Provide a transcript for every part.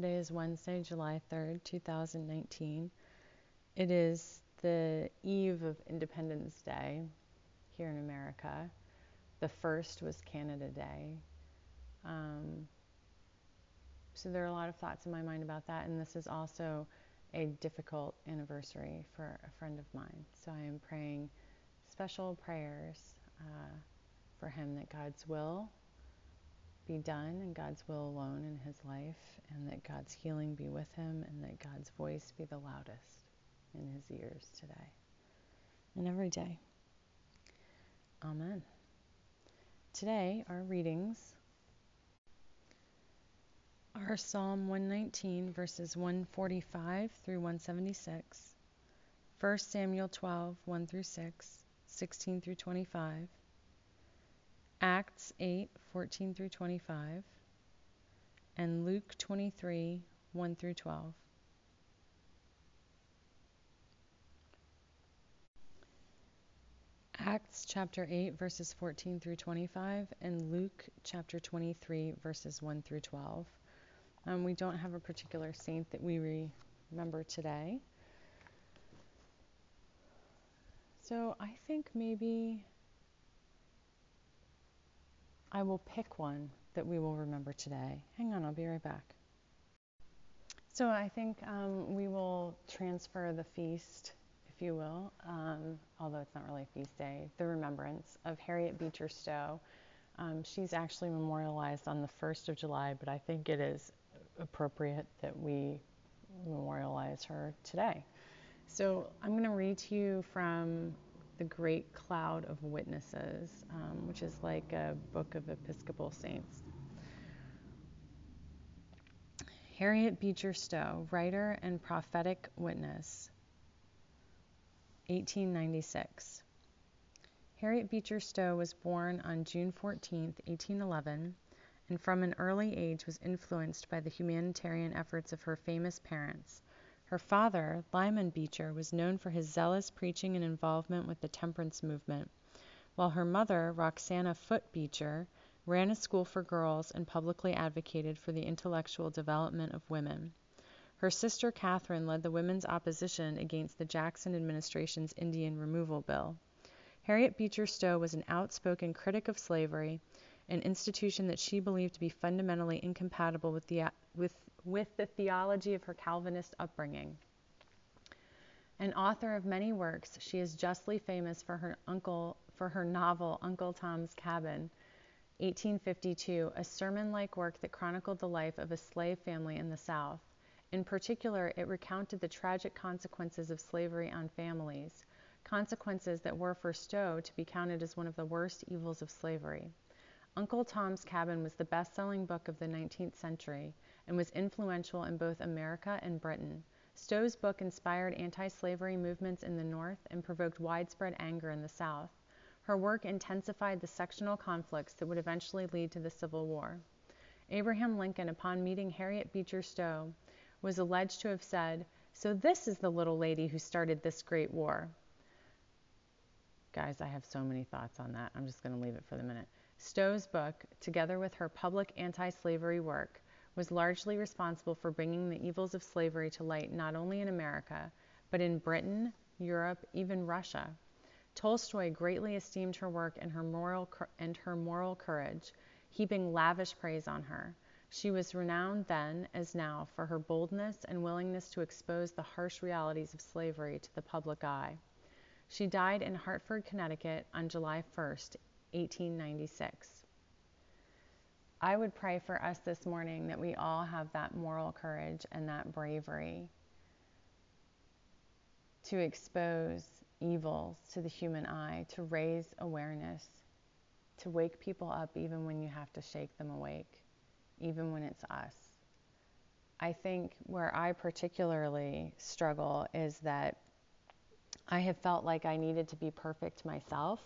Today is Wednesday, July 3rd, 2019. It is the eve of Independence Day here in America. The first was Canada Day. Um, so there are a lot of thoughts in my mind about that, and this is also a difficult anniversary for a friend of mine. So I am praying special prayers uh, for him that God's will be done and God's will alone in his life, and that God's healing be with him, and that God's voice be the loudest in his ears today and every day. Amen. Today, our readings are Psalm 119, verses 145 through 176, 1 Samuel 12, 1 through 6, 16 through 25, Acts 8, 14 through 25, and Luke 23, 1 through 12. Acts chapter 8, verses 14 through 25, and Luke chapter 23, verses 1 through 12. Um, we don't have a particular saint that we remember today. So I think maybe I will pick one that we will remember today. Hang on, I'll be right back. So I think um, we will transfer the feast, if you will, um, although it's not really a feast day, the remembrance of Harriet Beecher Stowe. Um, she's actually memorialized on the 1st of July, but I think it is appropriate that we memorialize her today. So I'm going to read to you from the Great Cloud of Witnesses, um, which is like a book of Episcopal saints. Harriet Beecher Stowe, writer and prophetic witness, 1896. Harriet Beecher Stowe was born on June 14, 1811, and from an early age was influenced by the humanitarian efforts of her famous parents, her father, Lyman Beecher, was known for his zealous preaching and involvement with the temperance movement, while her mother, Roxana Foote Beecher, ran a school for girls and publicly advocated for the intellectual development of women. Her sister Catherine led the women's opposition against the Jackson administration's Indian removal bill. Harriet Beecher Stowe was an outspoken critic of slavery, an institution that she believed to be fundamentally incompatible with the, with with the theology of her Calvinist upbringing. An author of many works, she is justly famous for her uncle for her novel Uncle Tom's Cabin, 1852, a sermon-like work that chronicled the life of a slave family in the South. In particular, it recounted the tragic consequences of slavery on families, consequences that were for Stowe to be counted as one of the worst evils of slavery. Uncle Tom's Cabin was the best-selling book of the 19th century and was influential in both America and Britain. Stowe's book inspired anti slavery movements in the North and provoked widespread anger in the South. Her work intensified the sectional conflicts that would eventually lead to the Civil War. Abraham Lincoln, upon meeting Harriet Beecher Stowe, was alleged to have said, So this is the little lady who started this great war. Guys, I have so many thoughts on that. I'm just going to leave it for the minute. Stowe's book, together with her public anti slavery work, was largely responsible for bringing the evils of slavery to light not only in America, but in Britain, Europe, even Russia. Tolstoy greatly esteemed her work and her moral and her moral courage, heaping lavish praise on her. She was renowned then as now for her boldness and willingness to expose the harsh realities of slavery to the public eye. She died in Hartford, Connecticut on July 1, 1896. I would pray for us this morning that we all have that moral courage and that bravery to expose evils to the human eye, to raise awareness, to wake people up even when you have to shake them awake, even when it's us. I think where I particularly struggle is that I have felt like I needed to be perfect myself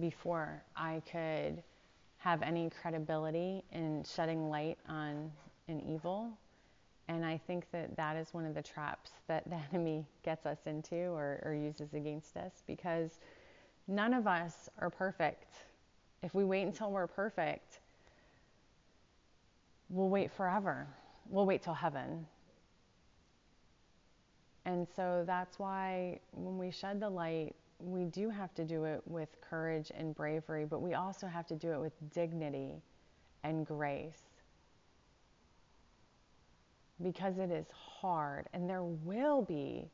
before I could have any credibility in shedding light on an evil. And I think that that is one of the traps that the enemy gets us into or, or uses against us because none of us are perfect. If we wait until we're perfect, we'll wait forever we'll wait till heaven. And so that's why when we shed the light, we do have to do it with courage and bravery, but we also have to do it with dignity and grace. Because it is hard and there will be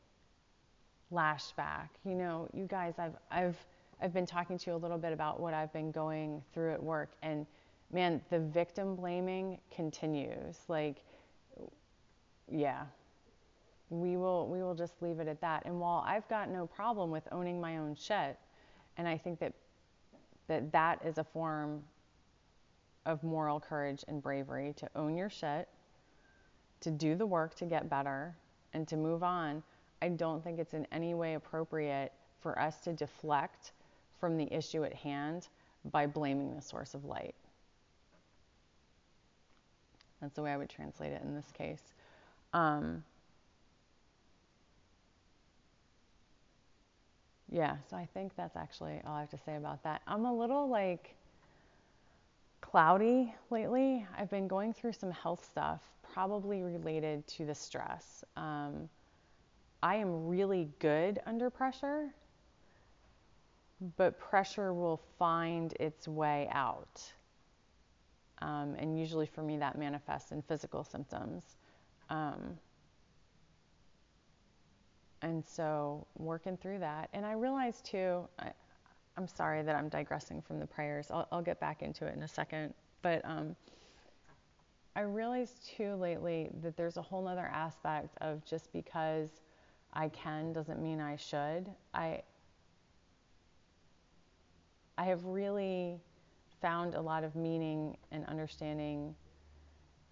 lashback. You know, you guys, I've, I've, I've been talking to you a little bit about what I've been going through at work, and man, the victim blaming continues. Like, yeah, we will we will just leave it at that. And while I've got no problem with owning my own shit, and I think that that that is a form of moral courage and bravery to own your shit, to do the work to get better, and to move on. I don't think it's in any way appropriate for us to deflect from the issue at hand by blaming the source of light. That's the way I would translate it in this case. Um, yeah, so I think that's actually all I have to say about that. I'm a little like cloudy lately. I've been going through some health stuff, probably related to the stress. Um, I am really good under pressure, but pressure will find its way out. Um, and usually for me, that manifests in physical symptoms. Um, and so working through that. And I realized too, I, am sorry that I'm digressing from the prayers. I'll, I'll, get back into it in a second. But um, I realized too lately that there's a whole other aspect of just because I can doesn't mean I should. I I have really found a lot of meaning and understanding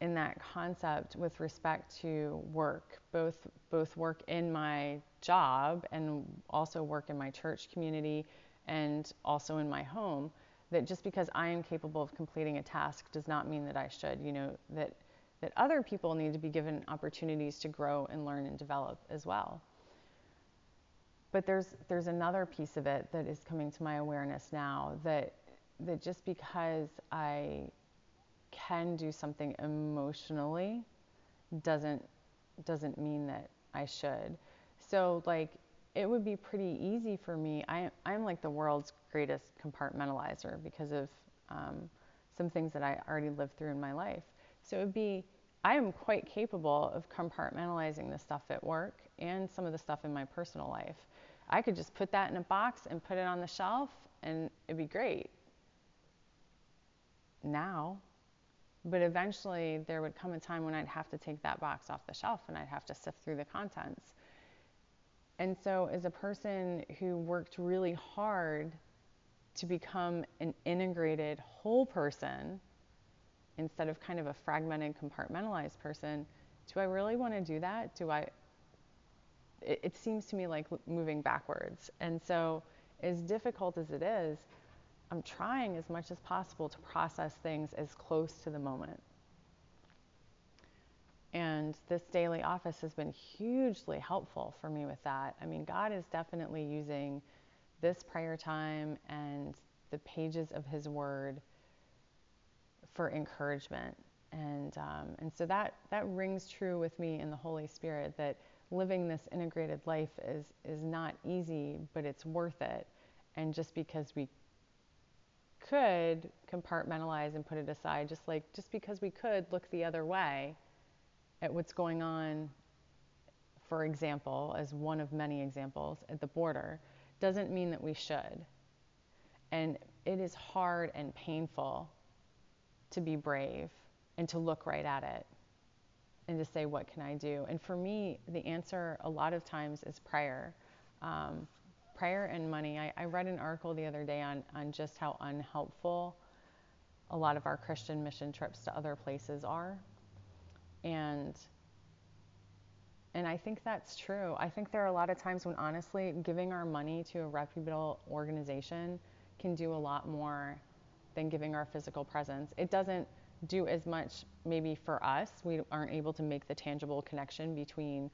in that concept with respect to work, both both work in my job and also work in my church community and also in my home. That just because I am capable of completing a task does not mean that I should. You know that that other people need to be given opportunities to grow and learn and develop as well. But there's there's another piece of it that is coming to my awareness now that that just because I can do something emotionally doesn't doesn't mean that I should. So like it would be pretty easy for me. I, I'm like the world's greatest compartmentalizer because of um, some things that I already lived through in my life. So it would be, I am quite capable of compartmentalizing the stuff at work and some of the stuff in my personal life. I could just put that in a box and put it on the shelf and it'd be great. Now, but eventually, there would come a time when I'd have to take that box off the shelf and I'd have to sift through the contents. And so, as a person who worked really hard to become an integrated whole person instead of kind of a fragmented, compartmentalized person, do I really want to do that? Do I? It, it seems to me like moving backwards. And so, as difficult as it is, I'm trying as much as possible to process things as close to the moment. And this daily office has been hugely helpful for me with that. I mean, God is definitely using this prayer time and the pages of His Word for encouragement. And, um, and so that, that rings true with me in the Holy Spirit that living this integrated life is, is not easy, but it's worth it. And just because we could compartmentalize and put it aside, just like just because we could look the other way at what's going on, for example, as one of many examples at the border, doesn't mean that we should. And it is hard and painful to be brave and to look right at it and to say, What can I do? And for me, the answer a lot of times is prayer. Um, prayer and money. I, I read an article the other day on, on just how unhelpful a lot of our Christian mission trips to other places are. And and I think that's true. I think there are a lot of times when honestly giving our money to a reputable organization can do a lot more than giving our physical presence. It doesn't do as much maybe for us. We aren't able to make the tangible connection between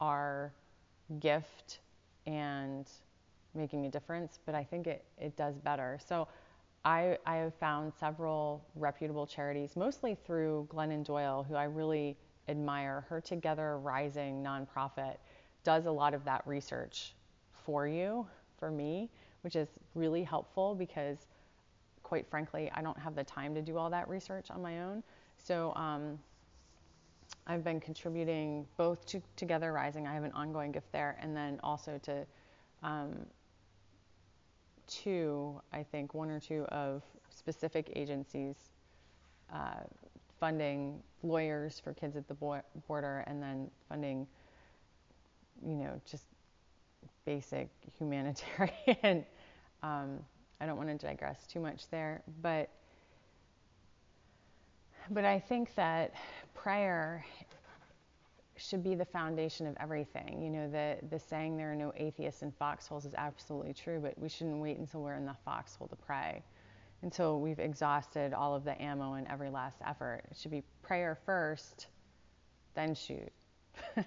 our gift and making a difference, but I think it, it does better. So I, I have found several reputable charities, mostly through Glennon Doyle, who I really admire. Her Together Rising nonprofit does a lot of that research for you, for me, which is really helpful because, quite frankly, I don't have the time to do all that research on my own. So um, I've been contributing both to Together Rising, I have an ongoing gift there, and then also to um, two, I think, one or two of specific agencies uh, funding lawyers for kids at the border and then funding, you know, just basic humanitarian. um, I don't want to digress too much there, but but I think that prayer should be the foundation of everything. You know, the, the saying there are no atheists in foxholes is absolutely true, but we shouldn't wait until we're in the foxhole to pray, until we've exhausted all of the ammo in every last effort. It should be prayer first, then shoot.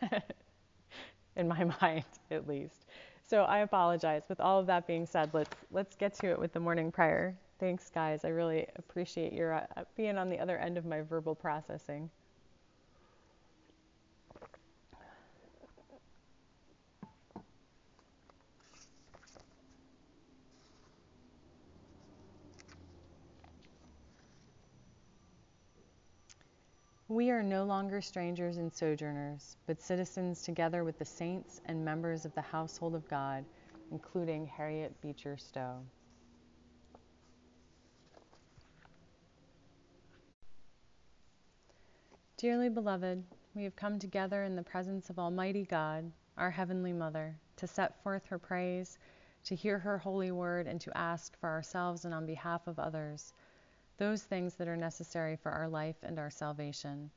in my mind, at least. So I apologize. With all of that being said, let's let's get to it with the morning prayer. Thanks, guys. I really appreciate your uh, being on the other end of my verbal processing. We are no longer strangers and sojourners, but citizens together with the saints and members of the household of God, including Harriet Beecher Stowe. Dearly beloved, we have come together in the presence of Almighty God, our Heavenly Mother, to set forth her praise, to hear her holy word, and to ask for ourselves and on behalf of others those things that are necessary for our life and our salvation.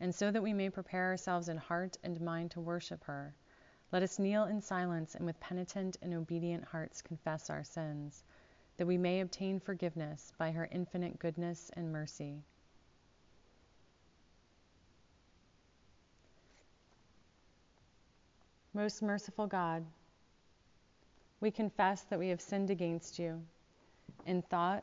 And so that we may prepare ourselves in heart and mind to worship her, let us kneel in silence and with penitent and obedient hearts confess our sins, that we may obtain forgiveness by her infinite goodness and mercy. Most merciful God, we confess that we have sinned against you in thought,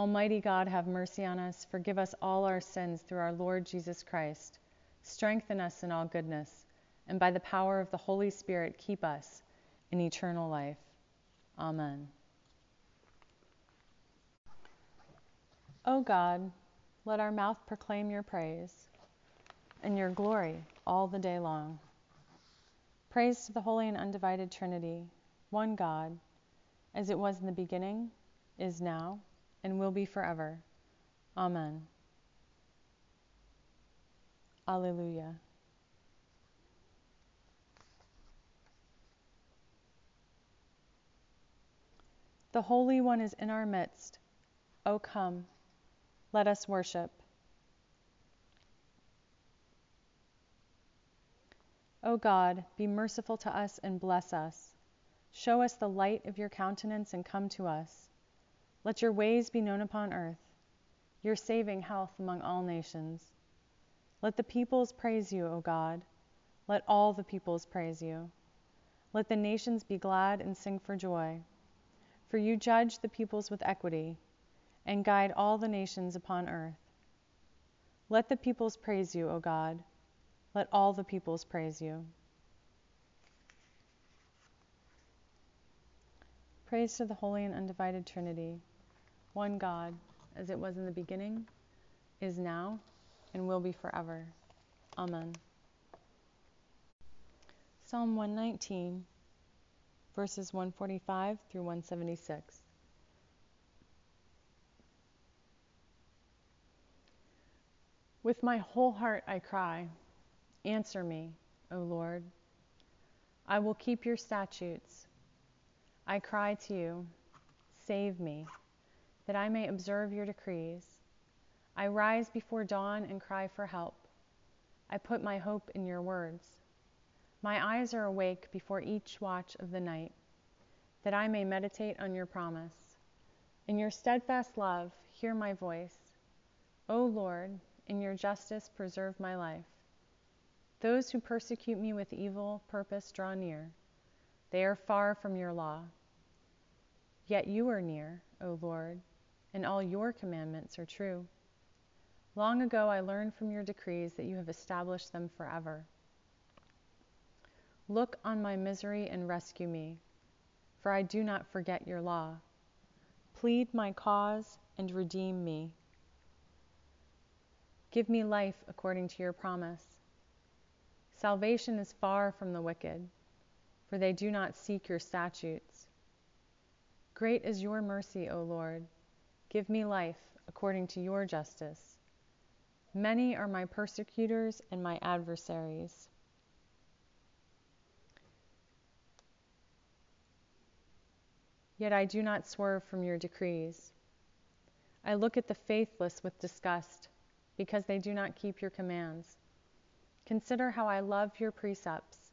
Almighty God, have mercy on us. Forgive us all our sins through our Lord Jesus Christ. Strengthen us in all goodness, and by the power of the Holy Spirit, keep us in eternal life. Amen. O God, let our mouth proclaim your praise and your glory all the day long. Praise to the holy and undivided Trinity, one God, as it was in the beginning, is now and will be forever. Amen. Alleluia. The Holy One is in our midst. O come, let us worship. O God, be merciful to us and bless us. Show us the light of your countenance and come to us. Let your ways be known upon earth, your saving health among all nations. Let the peoples praise you, O God. Let all the peoples praise you. Let the nations be glad and sing for joy. For you judge the peoples with equity and guide all the nations upon earth. Let the peoples praise you, O God. Let all the peoples praise you. Praise to the Holy and Undivided Trinity one God, as it was in the beginning, is now, and will be forever. Amen. Psalm 119, verses 145 through 176. With my whole heart I cry, Answer me, O Lord. I will keep your statutes. I cry to you, Save me that I may observe your decrees. I rise before dawn and cry for help. I put my hope in your words. My eyes are awake before each watch of the night, that I may meditate on your promise. In your steadfast love, hear my voice. O Lord, in your justice, preserve my life. Those who persecute me with evil purpose draw near. They are far from your law. Yet you are near, O Lord, and all your commandments are true. Long ago I learned from your decrees that you have established them forever. Look on my misery and rescue me, for I do not forget your law. Plead my cause and redeem me. Give me life according to your promise. Salvation is far from the wicked, for they do not seek your statutes. Great is your mercy, O Lord. Give me life according to your justice. Many are my persecutors and my adversaries. Yet I do not swerve from your decrees. I look at the faithless with disgust because they do not keep your commands. Consider how I love your precepts.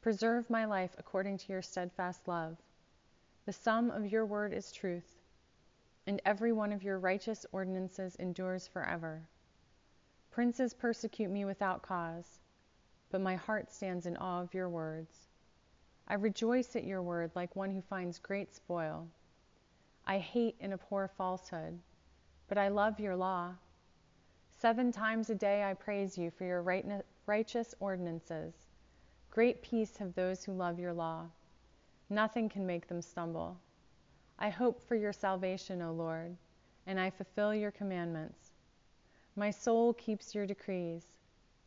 Preserve my life according to your steadfast love. The sum of your word is truth, and every one of your righteous ordinances endures forever. Princes persecute me without cause, but my heart stands in awe of your words. I rejoice at your word like one who finds great spoil. I hate and abhor falsehood, but I love your law. Seven times a day I praise you for your righteous ordinances. Great peace have those who love your law. Nothing can make them stumble. I hope for your salvation, O Lord, and I fulfill your commandments. My soul keeps your decrees.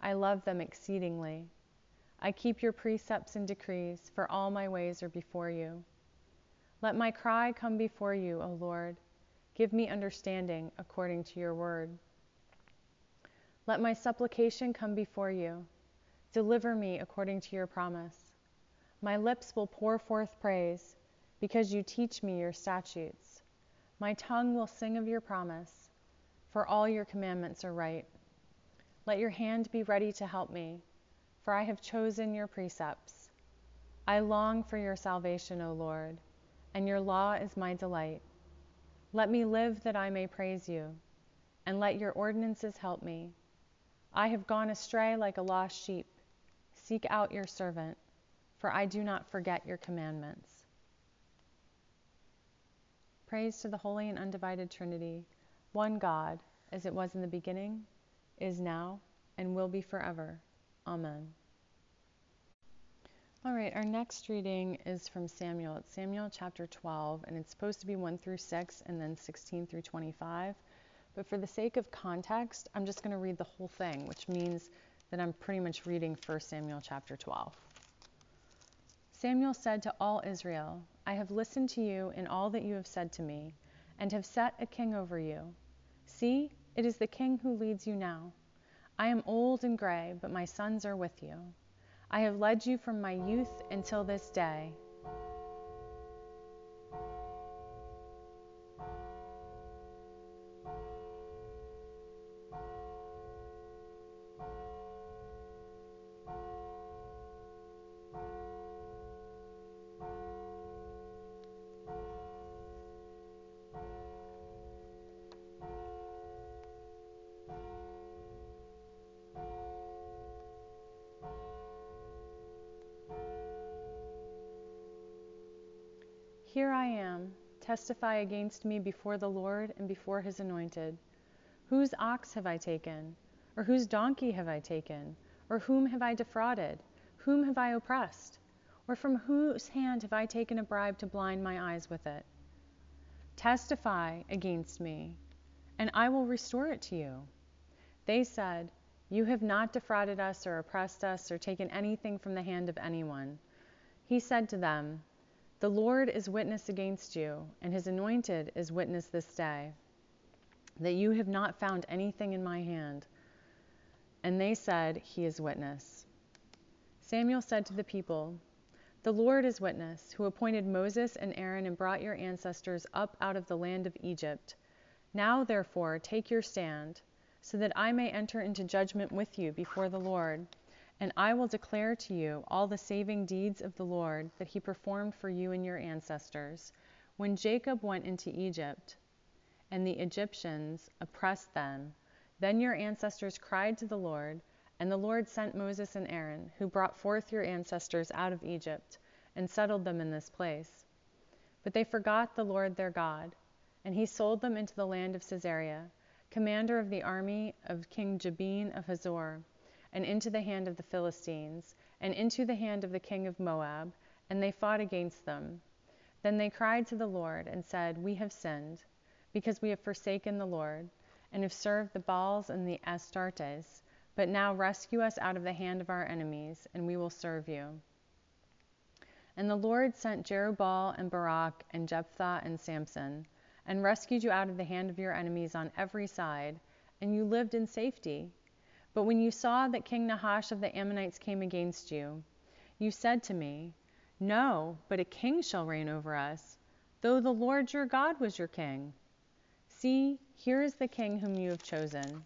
I love them exceedingly. I keep your precepts and decrees, for all my ways are before you. Let my cry come before you, O Lord. Give me understanding according to your word. Let my supplication come before you. Deliver me according to your promise. My lips will pour forth praise, because you teach me your statutes. My tongue will sing of your promise, for all your commandments are right. Let your hand be ready to help me, for I have chosen your precepts. I long for your salvation, O Lord, and your law is my delight. Let me live that I may praise you, and let your ordinances help me. I have gone astray like a lost sheep. Seek out your servant for I do not forget your commandments. Praise to the Holy and Undivided Trinity, one God, as it was in the beginning, is now, and will be forever. Amen. All right, our next reading is from Samuel. It's Samuel chapter 12, and it's supposed to be 1 through 6 and then 16 through 25. But for the sake of context, I'm just going to read the whole thing, which means that I'm pretty much reading 1 Samuel chapter 12. Samuel said to all Israel, I have listened to you in all that you have said to me, and have set a king over you. See, it is the king who leads you now. I am old and gray, but my sons are with you. I have led you from my youth until this day. Testify against me before the Lord and before his anointed. Whose ox have I taken? Or whose donkey have I taken? Or whom have I defrauded? Whom have I oppressed? Or from whose hand have I taken a bribe to blind my eyes with it? Testify against me, and I will restore it to you. They said, You have not defrauded us or oppressed us or taken anything from the hand of anyone. He said to them, the Lord is witness against you, and his anointed is witness this day, that you have not found anything in my hand. And they said, He is witness. Samuel said to the people, The Lord is witness, who appointed Moses and Aaron and brought your ancestors up out of the land of Egypt. Now, therefore, take your stand, so that I may enter into judgment with you before the Lord, and I will declare to you all the saving deeds of the Lord that he performed for you and your ancestors, when Jacob went into Egypt, and the Egyptians oppressed them. Then your ancestors cried to the Lord, and the Lord sent Moses and Aaron, who brought forth your ancestors out of Egypt, and settled them in this place. But they forgot the Lord their God and he sold them into the land of Sisera, commander of the army of King Jabin of Hazor, and into the hand of the Philistines, and into the hand of the king of Moab, and they fought against them. Then they cried to the Lord, and said, We have sinned, because we have forsaken the Lord, and have served the Baals and the Astartes. But now rescue us out of the hand of our enemies, and we will serve you. And the Lord sent Jerubbaal and Barak and Jephthah and Samson and rescued you out of the hand of your enemies on every side, and you lived in safety. But when you saw that King Nahash of the Ammonites came against you, you said to me, No, but a king shall reign over us, though the Lord your God was your king. See, here is the king whom you have chosen,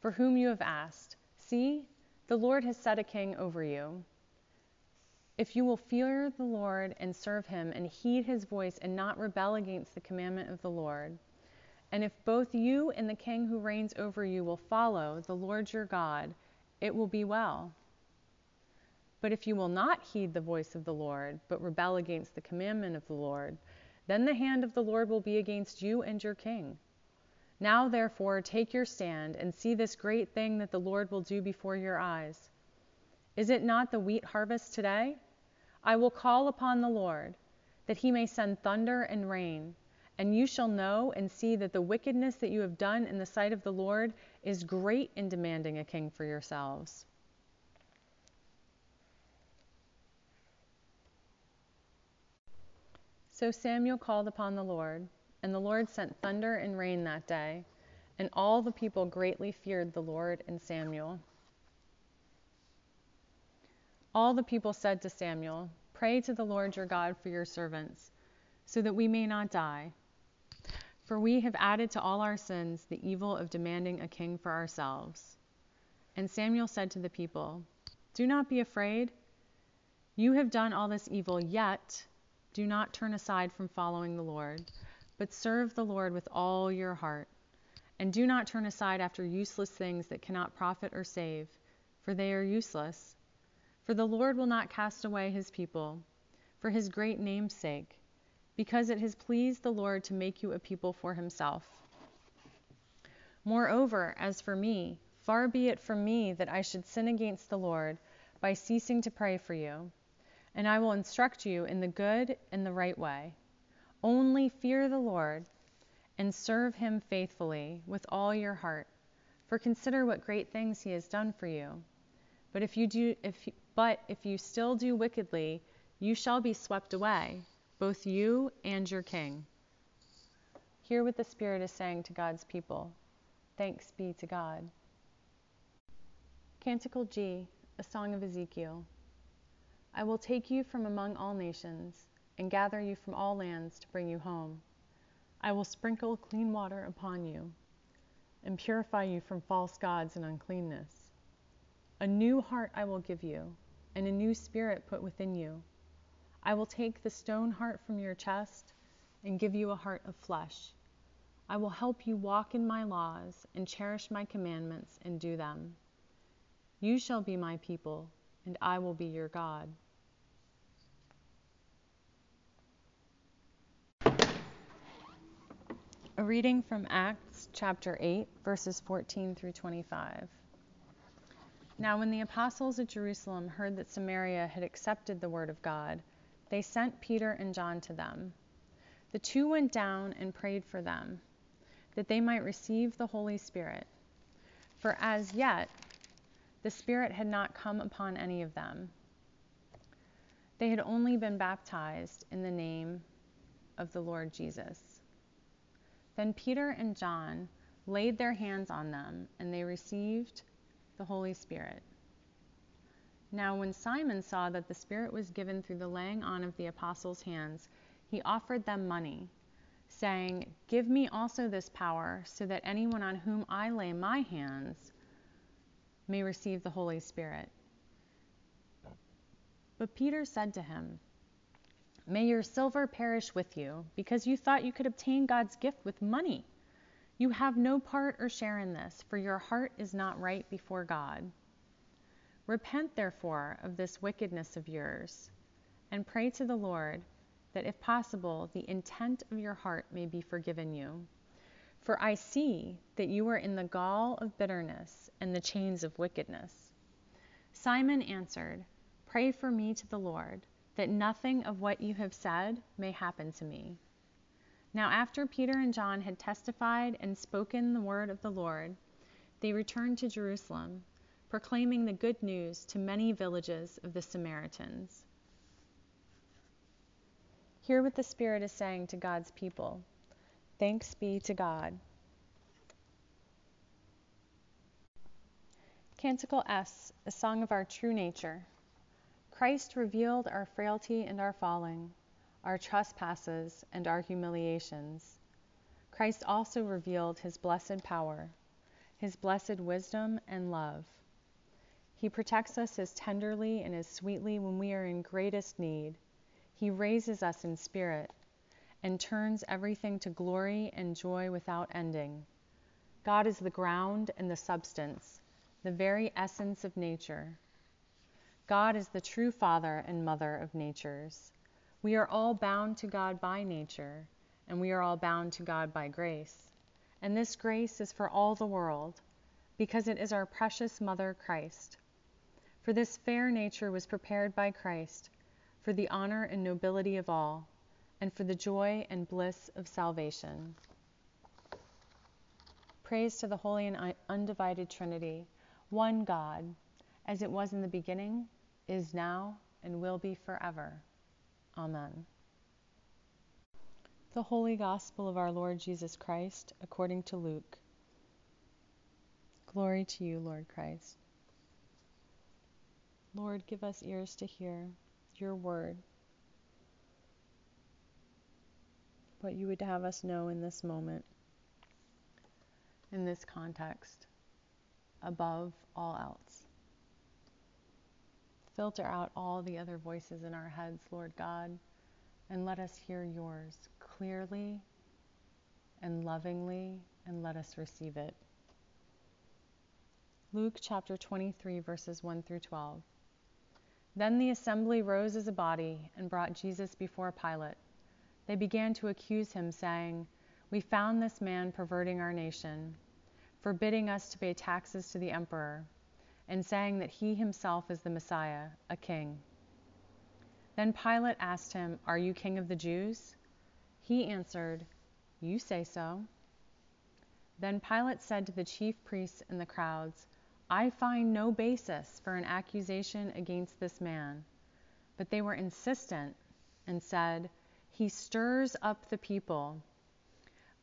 for whom you have asked. See, the Lord has set a king over you. If you will fear the Lord and serve him and heed his voice and not rebel against the commandment of the Lord, and if both you and the king who reigns over you will follow the Lord your God, it will be well. But if you will not heed the voice of the Lord, but rebel against the commandment of the Lord, then the hand of the Lord will be against you and your king. Now, therefore, take your stand and see this great thing that the Lord will do before your eyes. Is it not the wheat harvest today? I will call upon the Lord, that he may send thunder and rain, and you shall know and see that the wickedness that you have done in the sight of the Lord is great in demanding a king for yourselves. So Samuel called upon the Lord, and the Lord sent thunder and rain that day, and all the people greatly feared the Lord and Samuel. All the people said to Samuel, Pray to the Lord your God for your servants, so that we may not die. For we have added to all our sins the evil of demanding a king for ourselves. And Samuel said to the people, Do not be afraid. You have done all this evil, yet do not turn aside from following the Lord, but serve the Lord with all your heart. And do not turn aside after useless things that cannot profit or save, for they are useless. For the Lord will not cast away his people, for his great name's sake, because it has pleased the Lord to make you a people for himself. Moreover, as for me, far be it from me that I should sin against the Lord by ceasing to pray for you. And I will instruct you in the good and the right way. Only fear the Lord and serve him faithfully with all your heart. For consider what great things he has done for you. But if you do if but if you still do wickedly, you shall be swept away, both you and your king. Hear what the Spirit is saying to God's people. Thanks be to God. Canticle G, a song of Ezekiel. I will take you from among all nations, and gather you from all lands to bring you home. I will sprinkle clean water upon you, and purify you from false gods and uncleanness. A new heart I will give you and a new spirit put within you. I will take the stone heart from your chest and give you a heart of flesh. I will help you walk in my laws and cherish my commandments and do them. You shall be my people, and I will be your God. A reading from Acts chapter 8, verses 14 through 25. Now, when the apostles at Jerusalem heard that Samaria had accepted the word of God, they sent Peter and John to them. The two went down and prayed for them, that they might receive the Holy Spirit. For as yet, the Spirit had not come upon any of them. They had only been baptized in the name of the Lord Jesus. Then Peter and John laid their hands on them, and they received the Holy Spirit. Now, when Simon saw that the Spirit was given through the laying on of the apostles' hands, he offered them money, saying, Give me also this power, so that anyone on whom I lay my hands may receive the Holy Spirit. But Peter said to him, May your silver perish with you, because you thought you could obtain God's gift with money. You have no part or share in this, for your heart is not right before God. Repent, therefore, of this wickedness of yours, and pray to the Lord that, if possible, the intent of your heart may be forgiven you. For I see that you are in the gall of bitterness and the chains of wickedness. Simon answered, Pray for me to the Lord, that nothing of what you have said may happen to me. Now, after Peter and John had testified and spoken the word of the Lord, they returned to Jerusalem, proclaiming the good news to many villages of the Samaritans. Hear what the Spirit is saying to God's people. Thanks be to God. Canticle S, a song of our true nature. Christ revealed our frailty and our falling, our trespasses and our humiliations. Christ also revealed his blessed power, his blessed wisdom and love. He protects us as tenderly and as sweetly when we are in greatest need. He raises us in spirit and turns everything to glory and joy without ending. God is the ground and the substance, the very essence of nature. God is the true father and mother of natures. We are all bound to God by nature, and we are all bound to God by grace. And this grace is for all the world, because it is our precious Mother Christ. For this fair nature was prepared by Christ, for the honor and nobility of all, and for the joy and bliss of salvation. Praise to the Holy and Undivided Trinity, one God, as it was in the beginning, is now, and will be forever. Amen. The Holy Gospel of our Lord Jesus Christ, according to Luke. Glory to you, Lord Christ. Lord, give us ears to hear your word, what you would have us know in this moment, in this context, above all else. Filter out all the other voices in our heads, Lord God, and let us hear yours clearly and lovingly, and let us receive it. Luke chapter 23, verses 1 through 12. Then the assembly rose as a body and brought Jesus before Pilate. They began to accuse him, saying, We found this man perverting our nation, forbidding us to pay taxes to the emperor, and saying that he himself is the Messiah, a king. Then Pilate asked him, Are you king of the Jews? He answered, You say so. Then Pilate said to the chief priests and the crowds, I find no basis for an accusation against this man. But they were insistent and said, He stirs up the people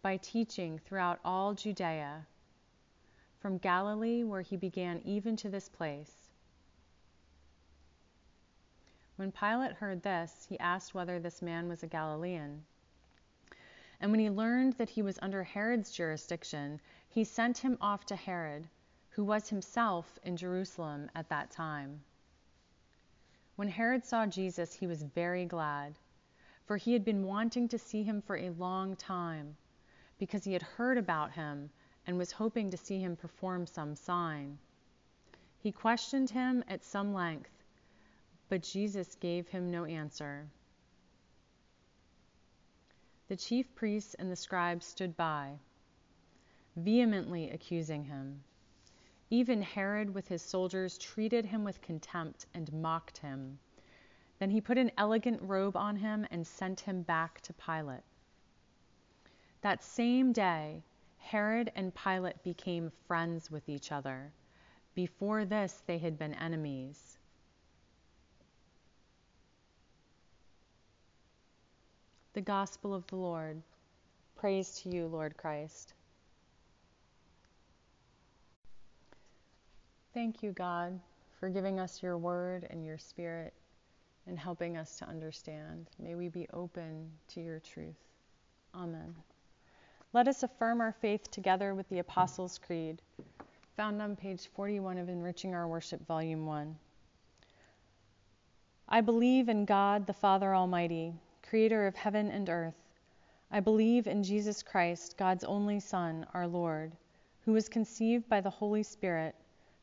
by teaching throughout all Judea, from Galilee, where he began, even to this place. When Pilate heard this, he asked whether this man was a Galilean. And when he learned that he was under Herod's jurisdiction, he sent him off to Herod who was himself in Jerusalem at that time. When Herod saw Jesus, he was very glad, for he had been wanting to see him for a long time, because he had heard about him and was hoping to see him perform some sign. He questioned him at some length, but Jesus gave him no answer. The chief priests and the scribes stood by, vehemently accusing him. Even Herod with his soldiers treated him with contempt and mocked him. Then he put an elegant robe on him and sent him back to Pilate. That same day, Herod and Pilate became friends with each other. Before this, they had been enemies. The Gospel of the Lord. Praise to you, Lord Christ. Thank you, God, for giving us your word and your spirit and helping us to understand. May we be open to your truth. Amen. Let us affirm our faith together with the Apostles' Creed, found on page 41 of Enriching Our Worship, Volume 1. I believe in God, the Father Almighty, creator of heaven and earth. I believe in Jesus Christ, God's only Son, our Lord, who was conceived by the Holy Spirit,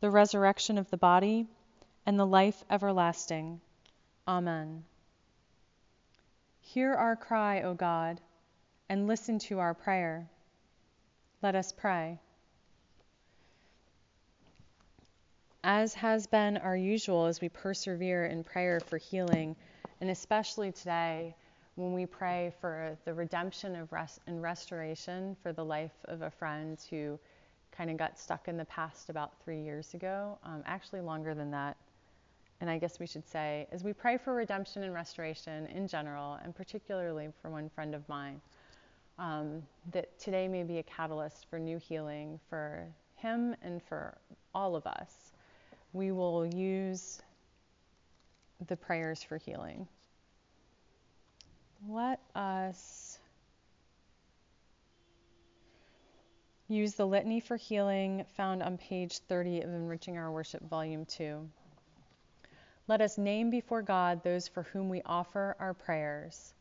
the resurrection of the body, and the life everlasting. Amen. Hear our cry, O God, and listen to our prayer. Let us pray. As has been our usual as we persevere in prayer for healing, and especially today when we pray for the redemption of rest and restoration for the life of a friend who kind of got stuck in the past about three years ago, um, actually longer than that. And I guess we should say, as we pray for redemption and restoration in general, and particularly for one friend of mine, um, that today may be a catalyst for new healing for him and for all of us. We will use the prayers for healing. Let us use the litany for healing found on page 30 of Enriching Our Worship, Volume 2. Let us name before God those for whom we offer our prayers.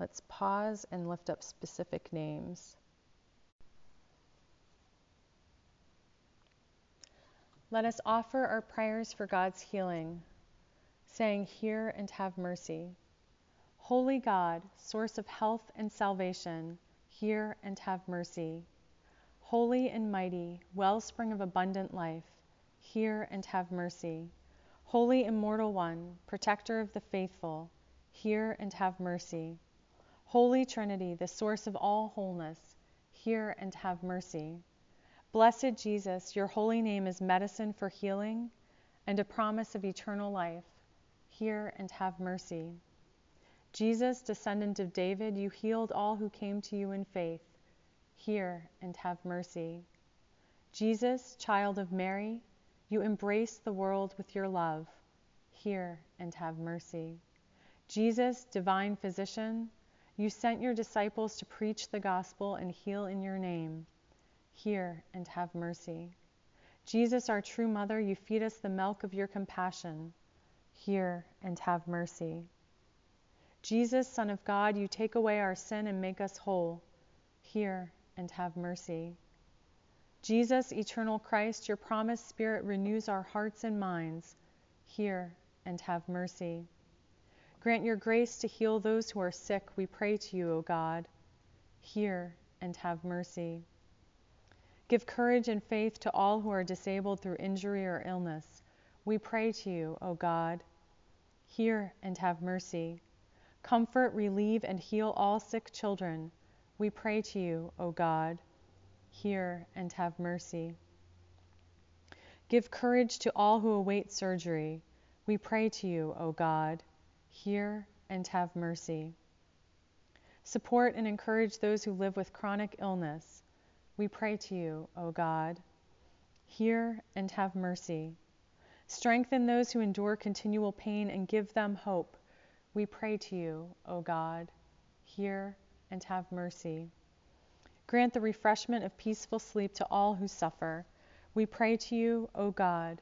Let's pause and lift up specific names. Let us offer our prayers for God's healing, saying, Hear and have mercy. Holy God, source of health and salvation, hear and have mercy. Holy and mighty, wellspring of abundant life, hear and have mercy. Holy immortal one, protector of the faithful, hear and have mercy. Holy Trinity, the source of all wholeness, hear and have mercy. Blessed Jesus, your holy name is medicine for healing and a promise of eternal life. Hear and have mercy. Jesus, descendant of David, you healed all who came to you in faith. Hear and have mercy. Jesus, child of Mary, you embrace the world with your love. Hear and have mercy. Jesus, divine physician, you sent your disciples to preach the gospel and heal in your name. Hear and have mercy. Jesus, our true mother, you feed us the milk of your compassion. Hear and have mercy. Jesus, Son of God, you take away our sin and make us whole. Hear and have mercy. Jesus, eternal Christ, your promised Spirit renews our hearts and minds. Hear and have mercy. Grant your grace to heal those who are sick, we pray to you, O God. Hear and have mercy. Give courage and faith to all who are disabled through injury or illness. We pray to you, O God. Hear and have mercy. Comfort, relieve, and heal all sick children. We pray to you, O God. Hear and have mercy. Give courage to all who await surgery. We pray to you, O God hear and have mercy. Support and encourage those who live with chronic illness. We pray to you, O God. Hear and have mercy. Strengthen those who endure continual pain and give them hope. We pray to you, O God. Hear and have mercy. Grant the refreshment of peaceful sleep to all who suffer. We pray to you, O God.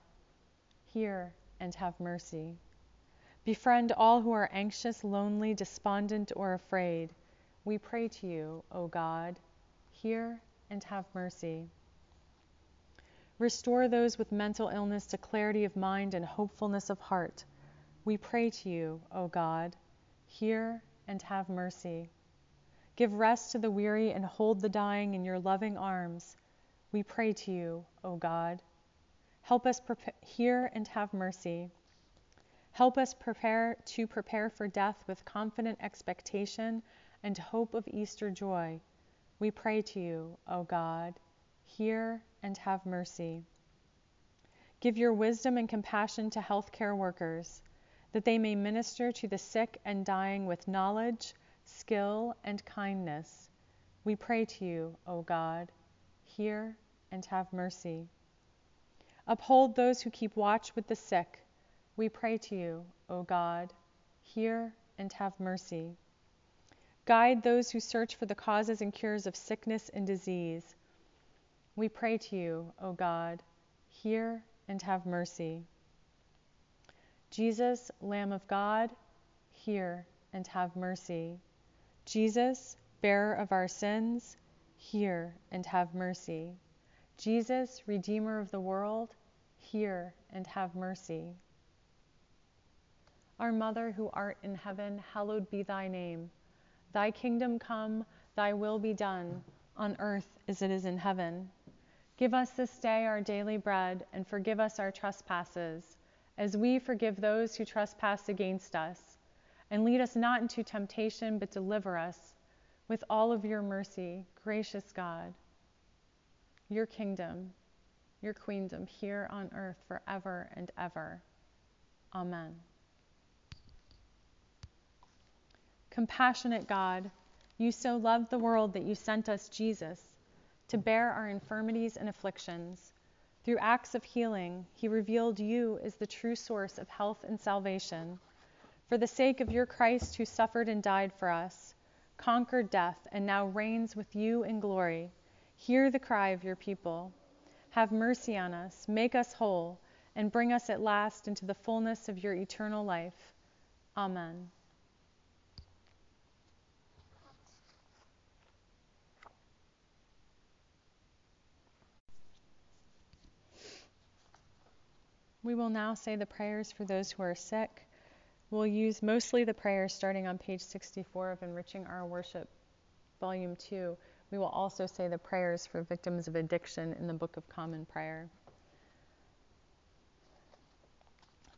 Hear and have mercy. Befriend all who are anxious, lonely, despondent, or afraid. We pray to you, O God. Hear and have mercy. Restore those with mental illness to clarity of mind and hopefulness of heart. We pray to you, O God. Hear and have mercy. Give rest to the weary and hold the dying in your loving arms. We pray to you, O God. Help us prepare, hear and have mercy. Help us prepare to prepare for death with confident expectation and hope of Easter joy. we pray to you, O God, hear and have mercy. Give your wisdom and compassion to healthcare workers, that they may minister to the sick and dying with knowledge, skill, and kindness. We pray to you, O God, hear and have mercy. Uphold those who keep watch with the sick. We pray to you, O God, hear and have mercy. Guide those who search for the causes and cures of sickness and disease. We pray to you, O God, hear and have mercy. Jesus, Lamb of God, hear and have mercy. Jesus, bearer of our sins, hear and have mercy. Jesus, Redeemer of the world, hear and have mercy. Our Mother who art in heaven, hallowed be thy name. Thy kingdom come, thy will be done, on earth as it is in heaven. Give us this day our daily bread, and forgive us our trespasses, as we forgive those who trespass against us. And lead us not into temptation, but deliver us with all of your mercy, gracious God. Your kingdom, your queendom here on earth forever and ever. Amen. Compassionate God, you so loved the world that you sent us Jesus to bear our infirmities and afflictions. Through acts of healing, he revealed you as the true source of health and salvation. For the sake of your Christ who suffered and died for us, conquered death, and now reigns with you in glory, hear the cry of your people. Have mercy on us, make us whole, and bring us at last into the fullness of your eternal life. Amen. We will now say the prayers for those who are sick. We'll use mostly the prayers starting on page 64 of Enriching Our Worship, Volume 2. We will also say the prayers for victims of addiction in the Book of Common Prayer.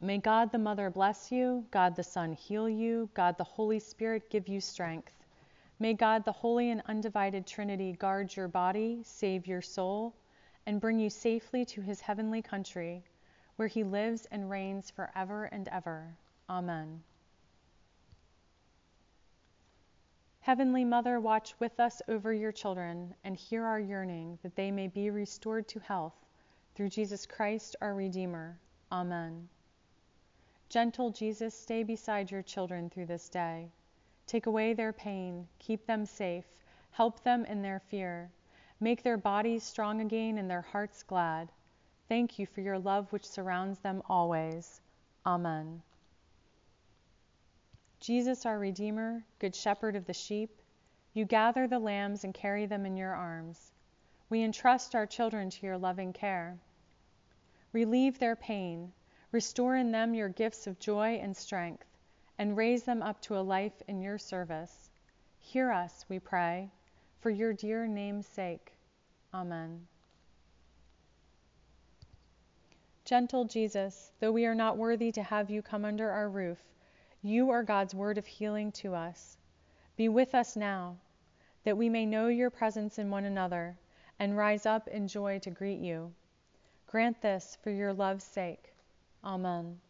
May God the Mother bless you, God the Son heal you, God the Holy Spirit give you strength. May God the Holy and Undivided Trinity guard your body, save your soul, and bring you safely to his heavenly country where he lives and reigns forever and ever. Amen. Heavenly Mother, watch with us over your children and hear our yearning that they may be restored to health through Jesus Christ our Redeemer. Amen. Gentle Jesus, stay beside your children through this day. Take away their pain, keep them safe, help them in their fear, make their bodies strong again and their hearts glad Thank you for your love which surrounds them always. Amen. Jesus, our Redeemer, Good Shepherd of the sheep, you gather the lambs and carry them in your arms. We entrust our children to your loving care. Relieve their pain, restore in them your gifts of joy and strength, and raise them up to a life in your service. Hear us, we pray, for your dear name's sake. Amen. Gentle Jesus, though we are not worthy to have you come under our roof, you are God's word of healing to us. Be with us now, that we may know your presence in one another and rise up in joy to greet you. Grant this for your love's sake. Amen.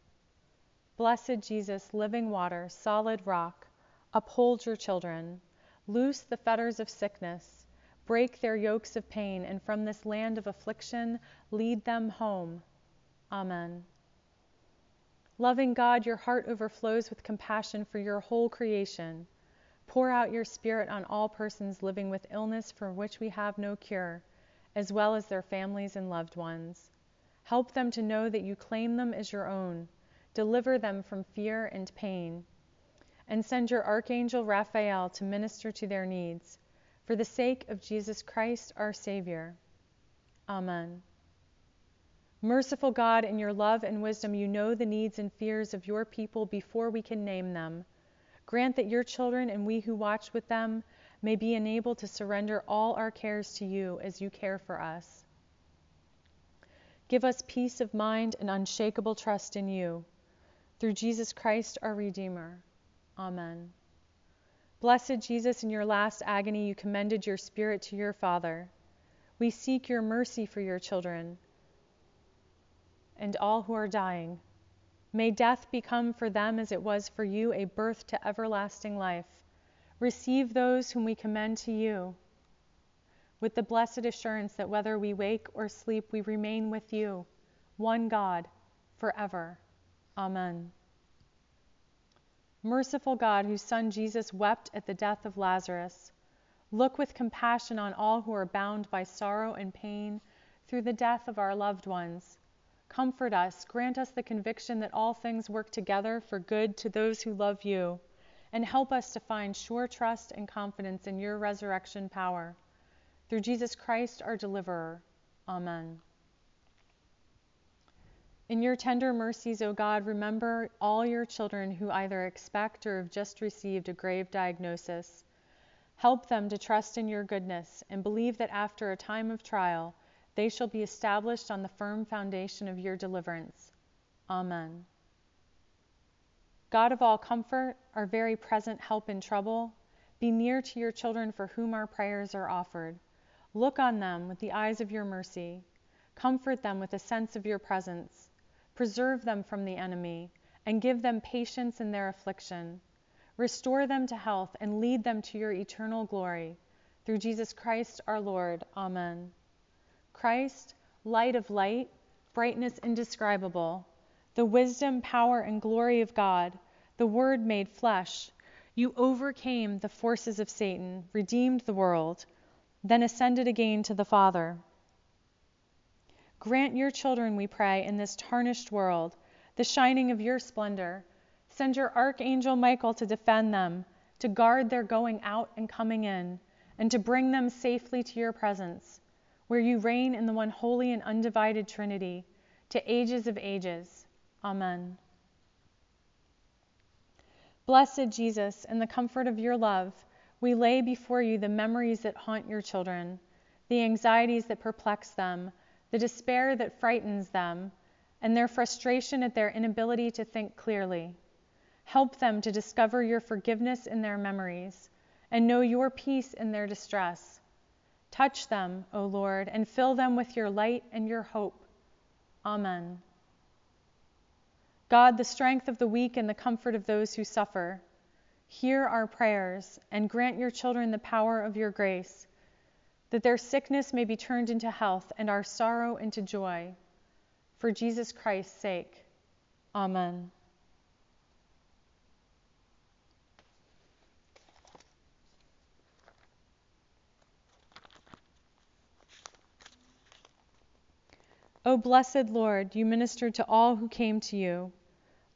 Blessed Jesus, living water, solid rock, uphold your children. Loose the fetters of sickness. Break their yokes of pain, and from this land of affliction, lead them home Amen. Loving God, your heart overflows with compassion for your whole creation. Pour out your Spirit on all persons living with illness for which we have no cure, as well as their families and loved ones. Help them to know that you claim them as your own. Deliver them from fear and pain. And send your Archangel Raphael to minister to their needs. For the sake of Jesus Christ, our Savior. Amen. Merciful God, in your love and wisdom, you know the needs and fears of your people before we can name them. Grant that your children and we who watch with them may be enabled to surrender all our cares to you as you care for us. Give us peace of mind and unshakable trust in you. Through Jesus Christ, our Redeemer. Amen. Blessed Jesus, in your last agony, you commended your spirit to your Father. We seek your mercy for your children and all who are dying. May death become for them as it was for you a birth to everlasting life. Receive those whom we commend to you with the blessed assurance that whether we wake or sleep, we remain with you, one God, forever. Amen. Merciful God, whose Son Jesus wept at the death of Lazarus, look with compassion on all who are bound by sorrow and pain through the death of our loved ones. Comfort us, grant us the conviction that all things work together for good to those who love you and help us to find sure trust and confidence in your resurrection power. Through Jesus Christ, our deliverer. Amen. In your tender mercies, O God, remember all your children who either expect or have just received a grave diagnosis. Help them to trust in your goodness and believe that after a time of trial, they shall be established on the firm foundation of your deliverance. Amen. God of all comfort, our very present help in trouble, be near to your children for whom our prayers are offered. Look on them with the eyes of your mercy. Comfort them with a sense of your presence. Preserve them from the enemy, and give them patience in their affliction. Restore them to health and lead them to your eternal glory. Through Jesus Christ our Lord. Amen. Christ, light of light, brightness indescribable the wisdom, power, and glory of God, the Word made flesh. You overcame the forces of Satan, redeemed the world, then ascended again to the Father. Grant your children, we pray, in this tarnished world, the shining of your splendor. Send your archangel Michael to defend them, to guard their going out and coming in, and to bring them safely to your presence, where you reign in the one holy and undivided Trinity, to ages of ages. Amen. Blessed Jesus, in the comfort of your love, we lay before you the memories that haunt your children, the anxieties that perplex them, the despair that frightens them, and their frustration at their inability to think clearly. Help them to discover your forgiveness in their memories and know your peace in their distress. Touch them, O Lord, and fill them with your light and your hope. Amen. God, the strength of the weak and the comfort of those who suffer, hear our prayers and grant your children the power of your grace, that their sickness may be turned into health and our sorrow into joy. For Jesus Christ's sake. Amen. O blessed Lord, you ministered to all who came to you.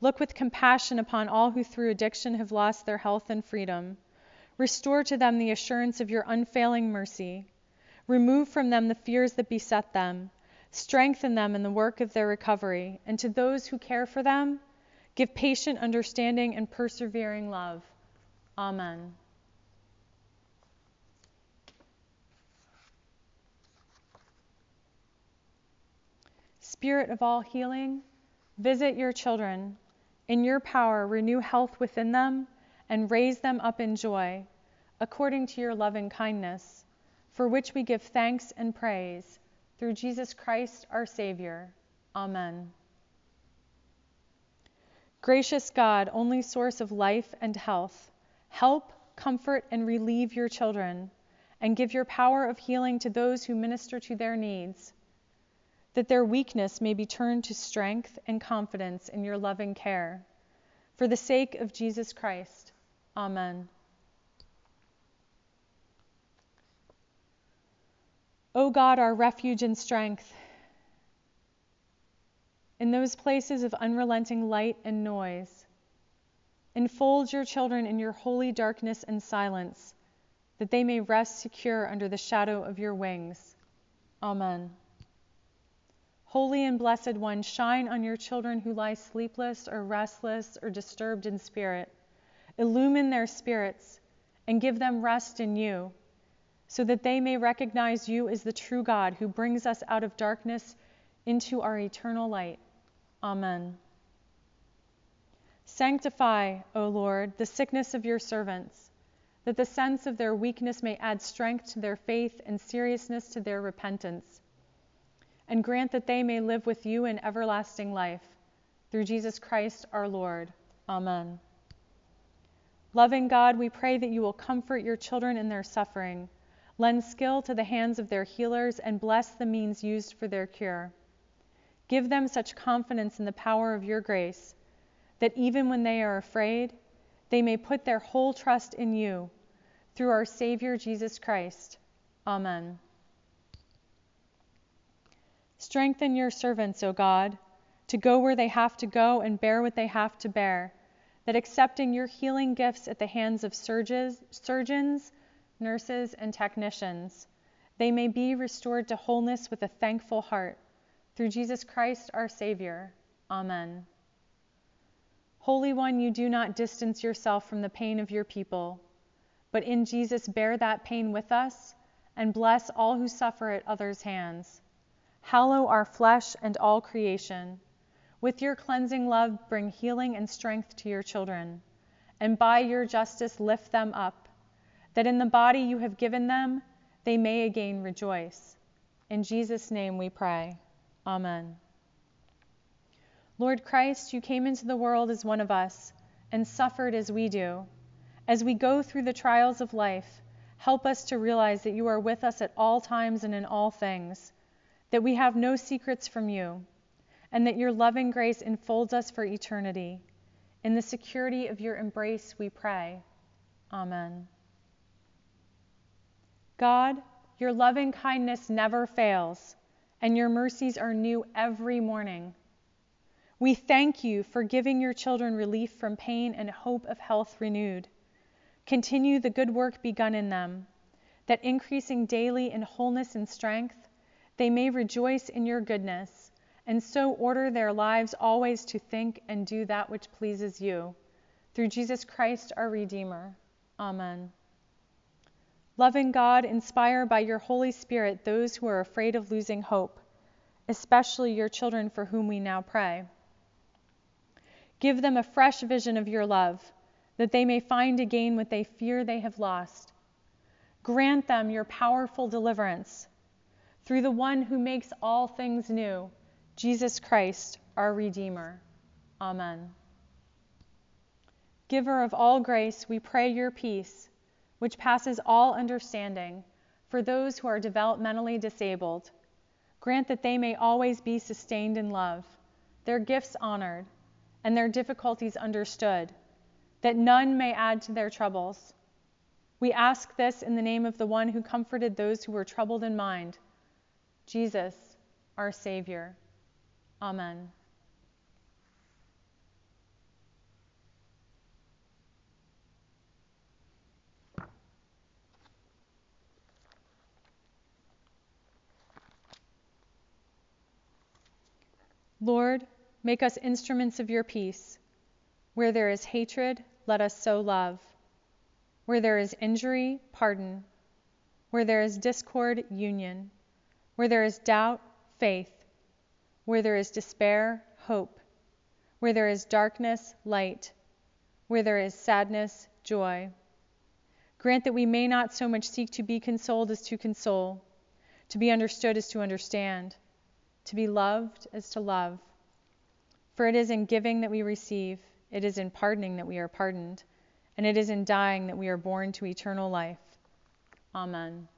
Look with compassion upon all who through addiction have lost their health and freedom. Restore to them the assurance of your unfailing mercy. Remove from them the fears that beset them. Strengthen them in the work of their recovery. And to those who care for them, give patient understanding and persevering love. Amen. Spirit of all healing, visit your children. In your power, renew health within them and raise them up in joy, according to your loving kindness, for which we give thanks and praise through Jesus Christ our Savior. Amen. Gracious God, only source of life and health, help, comfort, and relieve your children, and give your power of healing to those who minister to their needs that their weakness may be turned to strength and confidence in your loving care. For the sake of Jesus Christ. Amen. O God, our refuge and strength, in those places of unrelenting light and noise, enfold your children in your holy darkness and silence, that they may rest secure under the shadow of your wings. Amen. Holy and blessed one, shine on your children who lie sleepless or restless or disturbed in spirit. Illumine their spirits and give them rest in you, so that they may recognize you as the true God who brings us out of darkness into our eternal light. Amen. Sanctify, O Lord, the sickness of your servants, that the sense of their weakness may add strength to their faith and seriousness to their repentance. And grant that they may live with you in everlasting life. Through Jesus Christ our Lord. Amen. Loving God, we pray that you will comfort your children in their suffering, lend skill to the hands of their healers, and bless the means used for their cure. Give them such confidence in the power of your grace that even when they are afraid, they may put their whole trust in you through our Savior Jesus Christ. Amen. Strengthen your servants, O God, to go where they have to go and bear what they have to bear, that accepting your healing gifts at the hands of surges, surgeons, nurses, and technicians, they may be restored to wholeness with a thankful heart. Through Jesus Christ our Savior. Amen. Holy One, you do not distance yourself from the pain of your people, but in Jesus bear that pain with us and bless all who suffer at others' hands. Hallow our flesh and all creation. With your cleansing love, bring healing and strength to your children, and by your justice lift them up, that in the body you have given them, they may again rejoice. In Jesus' name we pray. Amen. Lord Christ, you came into the world as one of us and suffered as we do. As we go through the trials of life, help us to realize that you are with us at all times and in all things, that we have no secrets from you, and that your loving grace enfolds us for eternity. In the security of your embrace, we pray. Amen. God, your loving kindness never fails, and your mercies are new every morning. We thank you for giving your children relief from pain and hope of health renewed. Continue the good work begun in them, that increasing daily in wholeness and strength, they may rejoice in your goodness, and so order their lives always to think and do that which pleases you. Through Jesus Christ our Redeemer. Amen. Loving God, inspire by your Holy Spirit those who are afraid of losing hope, especially your children for whom we now pray. Give them a fresh vision of your love, that they may find again what they fear they have lost. Grant them your powerful deliverance through the one who makes all things new, Jesus Christ, our Redeemer. Amen. Giver of all grace, we pray your peace, which passes all understanding, for those who are developmentally disabled. Grant that they may always be sustained in love, their gifts honored and their difficulties understood, that none may add to their troubles. We ask this in the name of the one who comforted those who were troubled in mind, Jesus, our Savior. Amen. Lord, Make us instruments of your peace. Where there is hatred, let us sow love. Where there is injury, pardon. Where there is discord, union. Where there is doubt, faith. Where there is despair, hope. Where there is darkness, light. Where there is sadness, joy. Grant that we may not so much seek to be consoled as to console, to be understood as to understand, to be loved as to love. For it is in giving that we receive, it is in pardoning that we are pardoned, and it is in dying that we are born to eternal life. Amen.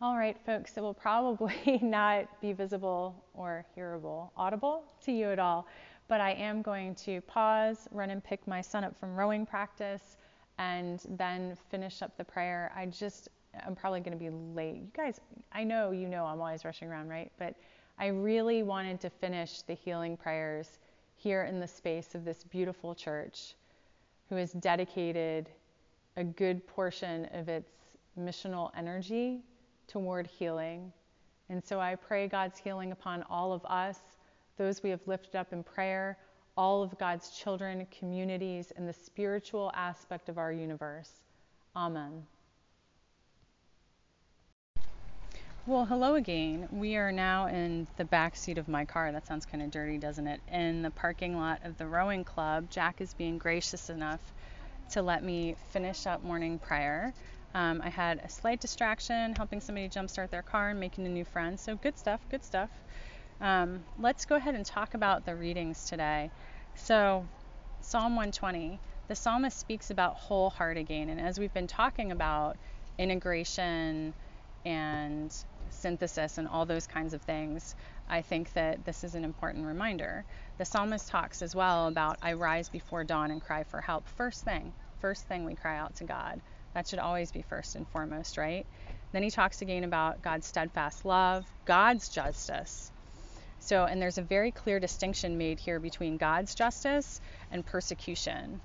All right, folks, it will probably not be visible or hearable, audible to you at all, but I am going to pause, run and pick my son up from rowing practice, and then finish up the prayer. I just I'm probably going to be late. You guys, I know you know I'm always rushing around, right? But I really wanted to finish the healing prayers here in the space of this beautiful church who has dedicated a good portion of its missional energy toward healing. And so I pray God's healing upon all of us, those we have lifted up in prayer, all of God's children, communities, and the spiritual aspect of our universe. Amen. Well, hello again. We are now in the back seat of my car. That sounds kind of dirty, doesn't it? In the parking lot of the rowing club. Jack is being gracious enough to let me finish up morning prayer. Um, I had a slight distraction helping somebody jumpstart their car and making a new friend. So, good stuff, good stuff. Um, let's go ahead and talk about the readings today. So, Psalm 120, the psalmist speaks about whole heart again. And as we've been talking about integration and synthesis and all those kinds of things, I think that this is an important reminder. The psalmist talks as well about, I rise before dawn and cry for help. First thing, first thing we cry out to God. That should always be first and foremost, right? Then he talks again about God's steadfast love, God's justice. So, and there's a very clear distinction made here between God's justice and persecution.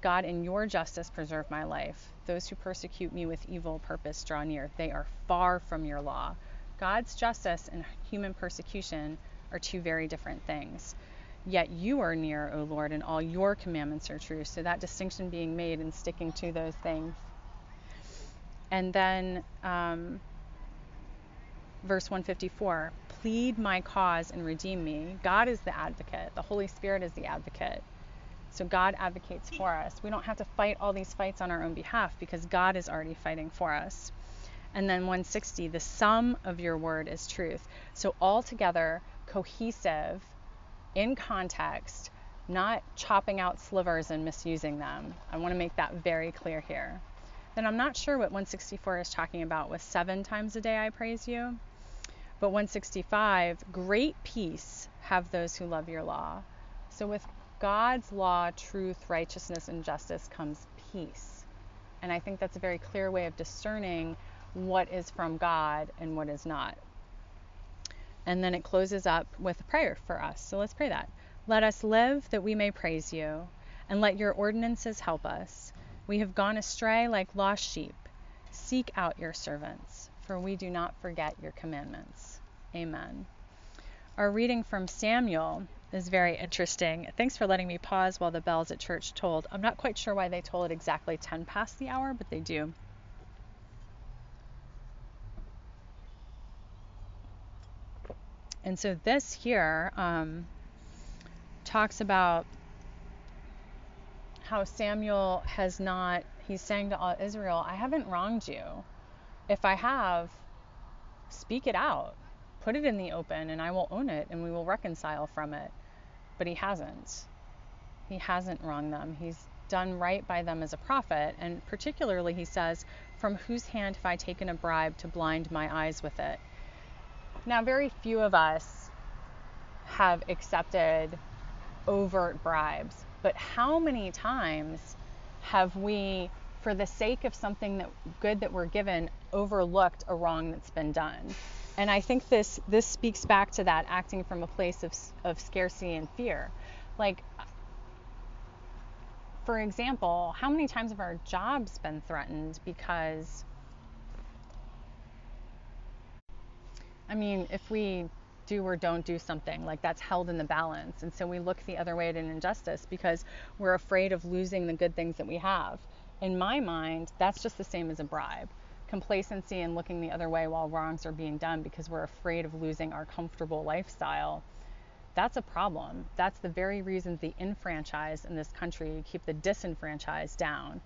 God, in your justice, preserve my life. Those who persecute me with evil purpose draw near. They are far from your law. God's justice and human persecution are two very different things. Yet you are near, O Lord, and all your commandments are true. So that distinction being made and sticking to those things. And then um, verse 154 plead my cause and redeem me. God is the advocate, the Holy Spirit is the advocate. So God advocates for us. We don't have to fight all these fights on our own behalf because God is already fighting for us. And then 160, the sum of your word is truth. So altogether cohesive in context, not chopping out slivers and misusing them. I want to make that very clear here. Then I'm not sure what 164 is talking about with seven times a day I praise you. But 165, great peace have those who love your law. So with God's law, truth, righteousness, and justice comes peace. And I think that's a very clear way of discerning what is from God and what is not. And then it closes up with a prayer for us. So let's pray that. Let us live that we may praise you, and let your ordinances help us. We have gone astray like lost sheep. Seek out your servants, for we do not forget your commandments. Amen. Our reading from Samuel is very interesting. Thanks for letting me pause while the bells at church tolled. I'm not quite sure why they toll it exactly 10 past the hour, but they do. And so this here um, talks about how Samuel has not, he's saying to all Israel, I haven't wronged you. If I have, speak it out, put it in the open, and I will own it and we will reconcile from it but he hasn't. He hasn't wronged them. He's done right by them as a prophet, and particularly he says, From whose hand have I taken a bribe to blind my eyes with it? Now, very few of us have accepted overt bribes, but how many times have we, for the sake of something that good that we're given, overlooked a wrong that's been done? And I think this this speaks back to that acting from a place of of scarcity and fear. Like for example, how many times have our jobs been threatened because I mean, if we do or don't do something, like that's held in the balance. And so we look the other way at an injustice because we're afraid of losing the good things that we have. In my mind, that's just the same as a bribe complacency and looking the other way while wrongs are being done because we're afraid of losing our comfortable lifestyle, that's a problem. That's the very reason the enfranchised in this country keep the disenfranchised down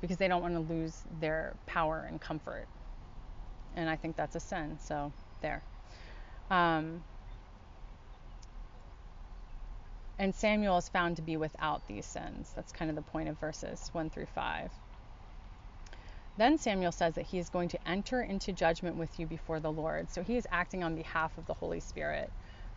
because they don't want to lose their power and comfort. And I think that's a sin. So, there. Um, and Samuel is found to be without these sins. That's kind of the point of verses 1 through 5. Then Samuel says that he is going to enter into judgment with you before the Lord. So he is acting on behalf of the Holy Spirit.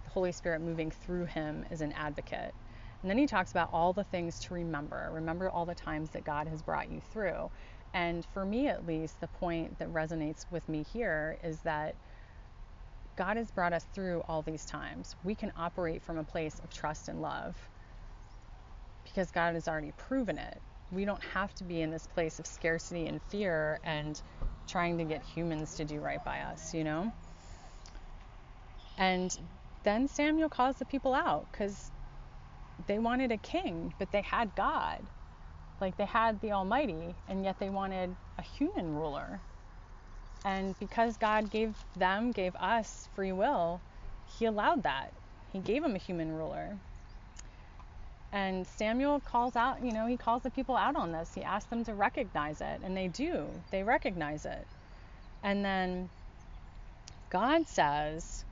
The Holy Spirit moving through him as an advocate. And then he talks about all the things to remember. Remember all the times that God has brought you through. And for me, at least, the point that resonates with me here is that God has brought us through all these times. We can operate from a place of trust and love because God has already proven it we don't have to be in this place of scarcity and fear and trying to get humans to do right by us, you know? And then Samuel calls the people out because they wanted a king, but they had God. Like they had the Almighty, and yet they wanted a human ruler. And because God gave them, gave us free will, He allowed that. He gave them a human ruler. And Samuel calls out, you know, he calls the people out on this. He asks them to recognize it, and they do. They recognize it. And then God says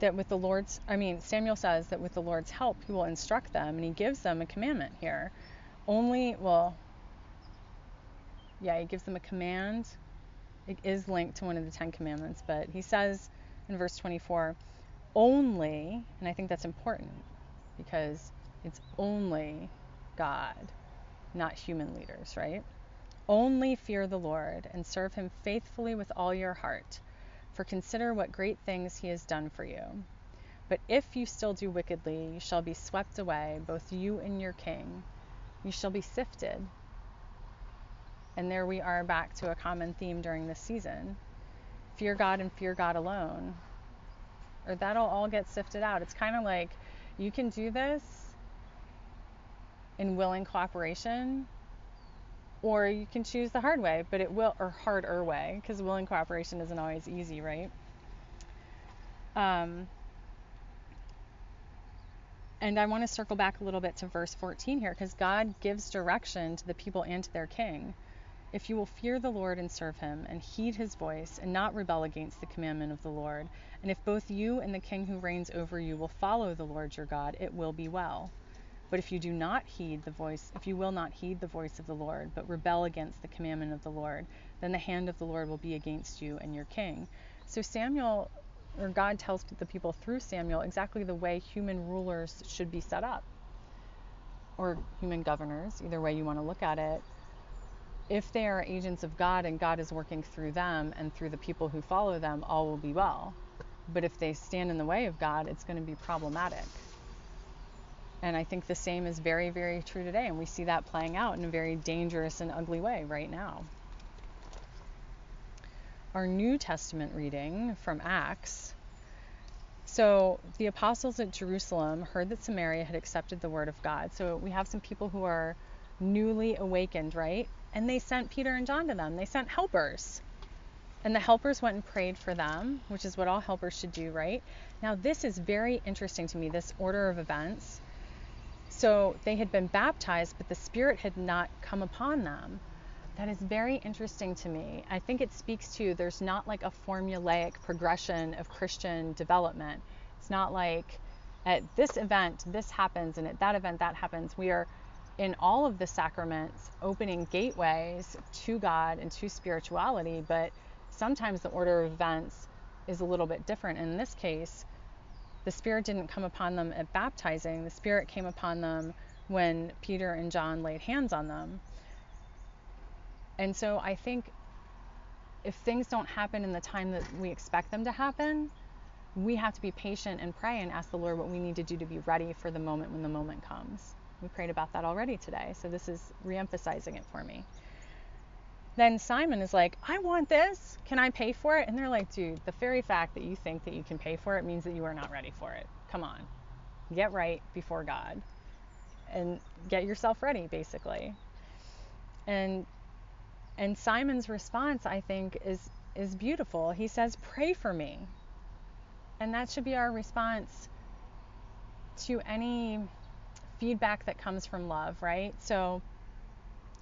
that with the Lord's, I mean, Samuel says that with the Lord's help, he will instruct them, and he gives them a commandment here. Only, well, yeah, he gives them a command. It is linked to one of the Ten Commandments, but he says in verse 24, only, and I think that's important because it's only God, not human leaders, right? Only fear the Lord and serve him faithfully with all your heart, for consider what great things he has done for you. But if you still do wickedly, you shall be swept away, both you and your king. You shall be sifted. And there we are back to a common theme during this season fear God and fear God alone. Or that'll all get sifted out. It's kind of like you can do this in willing cooperation or you can choose the hard way, but it will, or harder way, because willing cooperation isn't always easy, right? Um, and I want to circle back a little bit to verse 14 here, because God gives direction to the people and to their king. If you will fear the Lord and serve him, and heed his voice, and not rebel against the commandment of the Lord, and if both you and the king who reigns over you will follow the Lord your God, it will be well. But if you do not heed the voice, if you will not heed the voice of the Lord, but rebel against the commandment of the Lord, then the hand of the Lord will be against you and your king. So Samuel, or God tells the people through Samuel exactly the way human rulers should be set up, or human governors, either way you want to look at it. If they are agents of God and God is working through them and through the people who follow them, all will be well. But if they stand in the way of God, it's going to be problematic. And I think the same is very, very true today. And we see that playing out in a very dangerous and ugly way right now. Our New Testament reading from Acts. So the apostles at Jerusalem heard that Samaria had accepted the word of God. So we have some people who are newly awakened, right? And they sent Peter and John to them. They sent helpers. And the helpers went and prayed for them, which is what all helpers should do, right? Now, this is very interesting to me, this order of events. So they had been baptized, but the Spirit had not come upon them. That is very interesting to me. I think it speaks to there's not like a formulaic progression of Christian development. It's not like at this event this happens and at that event that happens. We are in all of the sacraments opening gateways to God and to spirituality, but sometimes the order of events is a little bit different. In this case, the Spirit didn't come upon them at baptizing, the Spirit came upon them when Peter and John laid hands on them. And so I think if things don't happen in the time that we expect them to happen, we have to be patient and pray and ask the Lord what we need to do to be ready for the moment when the moment comes. We prayed about that already today, so this is reemphasizing it for me. Then Simon is like, I want this. Can I pay for it? And they're like, dude, the very fact that you think that you can pay for it means that you are not ready for it. Come on. Get right before God and get yourself ready, basically. And and Simon's response, I think, is is beautiful. He says, Pray for me. And that should be our response to any feedback that comes from love, right? So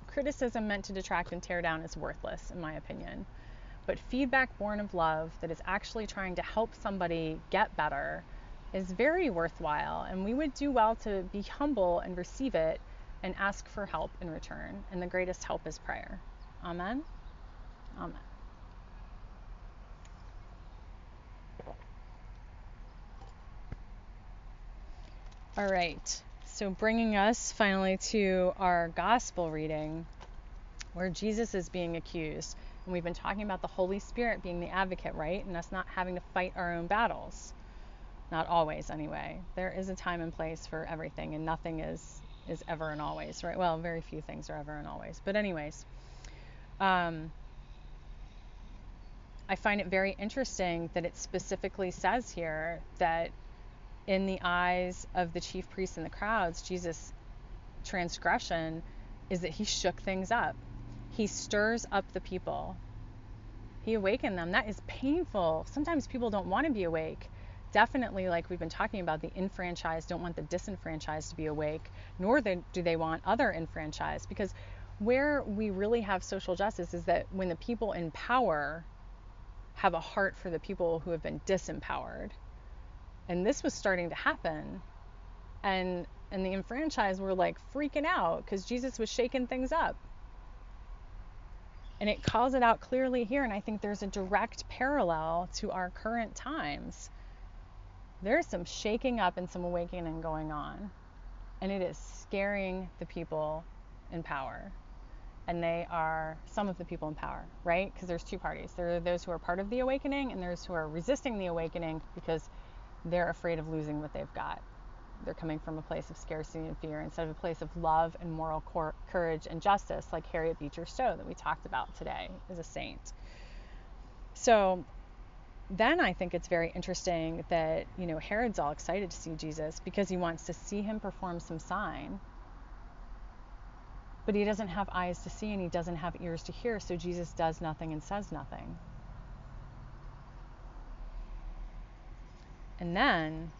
criticism meant to detract and tear down is worthless, in my opinion. But feedback born of love that is actually trying to help somebody get better is very worthwhile. And we would do well to be humble and receive it and ask for help in return. And the greatest help is prayer. Amen. Amen. All right. So, bringing us finally to our gospel reading where Jesus is being accused. And we've been talking about the Holy Spirit being the advocate, right? And us not having to fight our own battles. Not always, anyway. There is a time and place for everything, and nothing is is ever and always, right? Well, very few things are ever and always. But anyways, um, I find it very interesting that it specifically says here that in the eyes of the chief priests and the crowds, Jesus' transgression is that he shook things up. He stirs up the people. He awakened them. That is painful. Sometimes people don't want to be awake. Definitely, like we've been talking about, the enfranchised don't want the disenfranchised to be awake, nor do they want other enfranchised. Because where we really have social justice is that when the people in power have a heart for the people who have been disempowered. And this was starting to happen. And and the enfranchised were like freaking out because Jesus was shaking things up. And it calls it out clearly here. And I think there's a direct parallel to our current times. There's some shaking up and some awakening going on. And it is scaring the people in power and they are some of the people in power, right? Because there's two parties. There are those who are part of the awakening, and there's who are resisting the awakening because they're afraid of losing what they've got. They're coming from a place of scarcity and fear instead of a place of love and moral cor- courage and justice, like Harriet Beecher Stowe that we talked about today as a saint. So then I think it's very interesting that, you know, Herod's all excited to see Jesus because he wants to see him perform some sign but he doesn't have eyes to see and he doesn't have ears to hear, so Jesus does nothing and says nothing. And then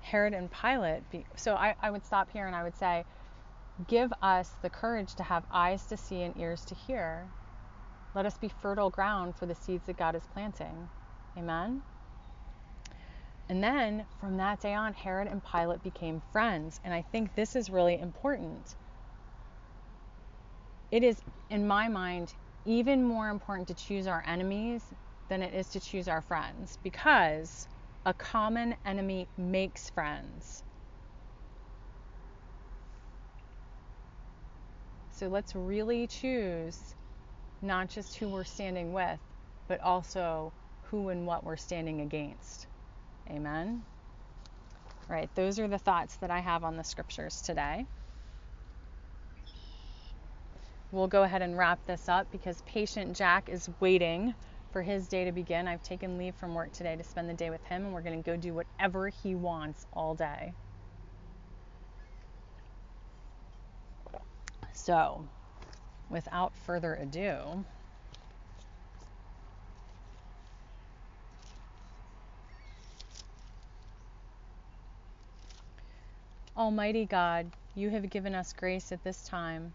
Herod and Pilate, be, so I, I would stop here and I would say, give us the courage to have eyes to see and ears to hear. Let us be fertile ground for the seeds that God is planting. Amen. And then from that day on, Herod and Pilate became friends. And I think this is really important it is, in my mind, even more important to choose our enemies than it is to choose our friends because a common enemy makes friends. So let's really choose not just who we're standing with, but also who and what we're standing against. Amen. All right, those are the thoughts that I have on the scriptures today we'll go ahead and wrap this up because patient Jack is waiting for his day to begin. I've taken leave from work today to spend the day with him, and we're going to go do whatever he wants all day. So, without further ado, Almighty God, you have given us grace at this time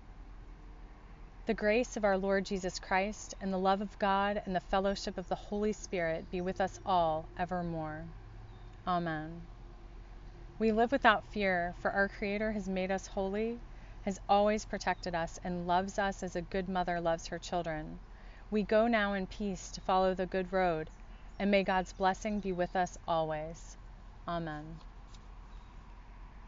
The grace of our Lord Jesus Christ, and the love of God, and the fellowship of the Holy Spirit be with us all evermore. Amen. We live without fear, for our Creator has made us holy, has always protected us, and loves us as a good mother loves her children. We go now in peace to follow the good road, and may God's blessing be with us always. Amen.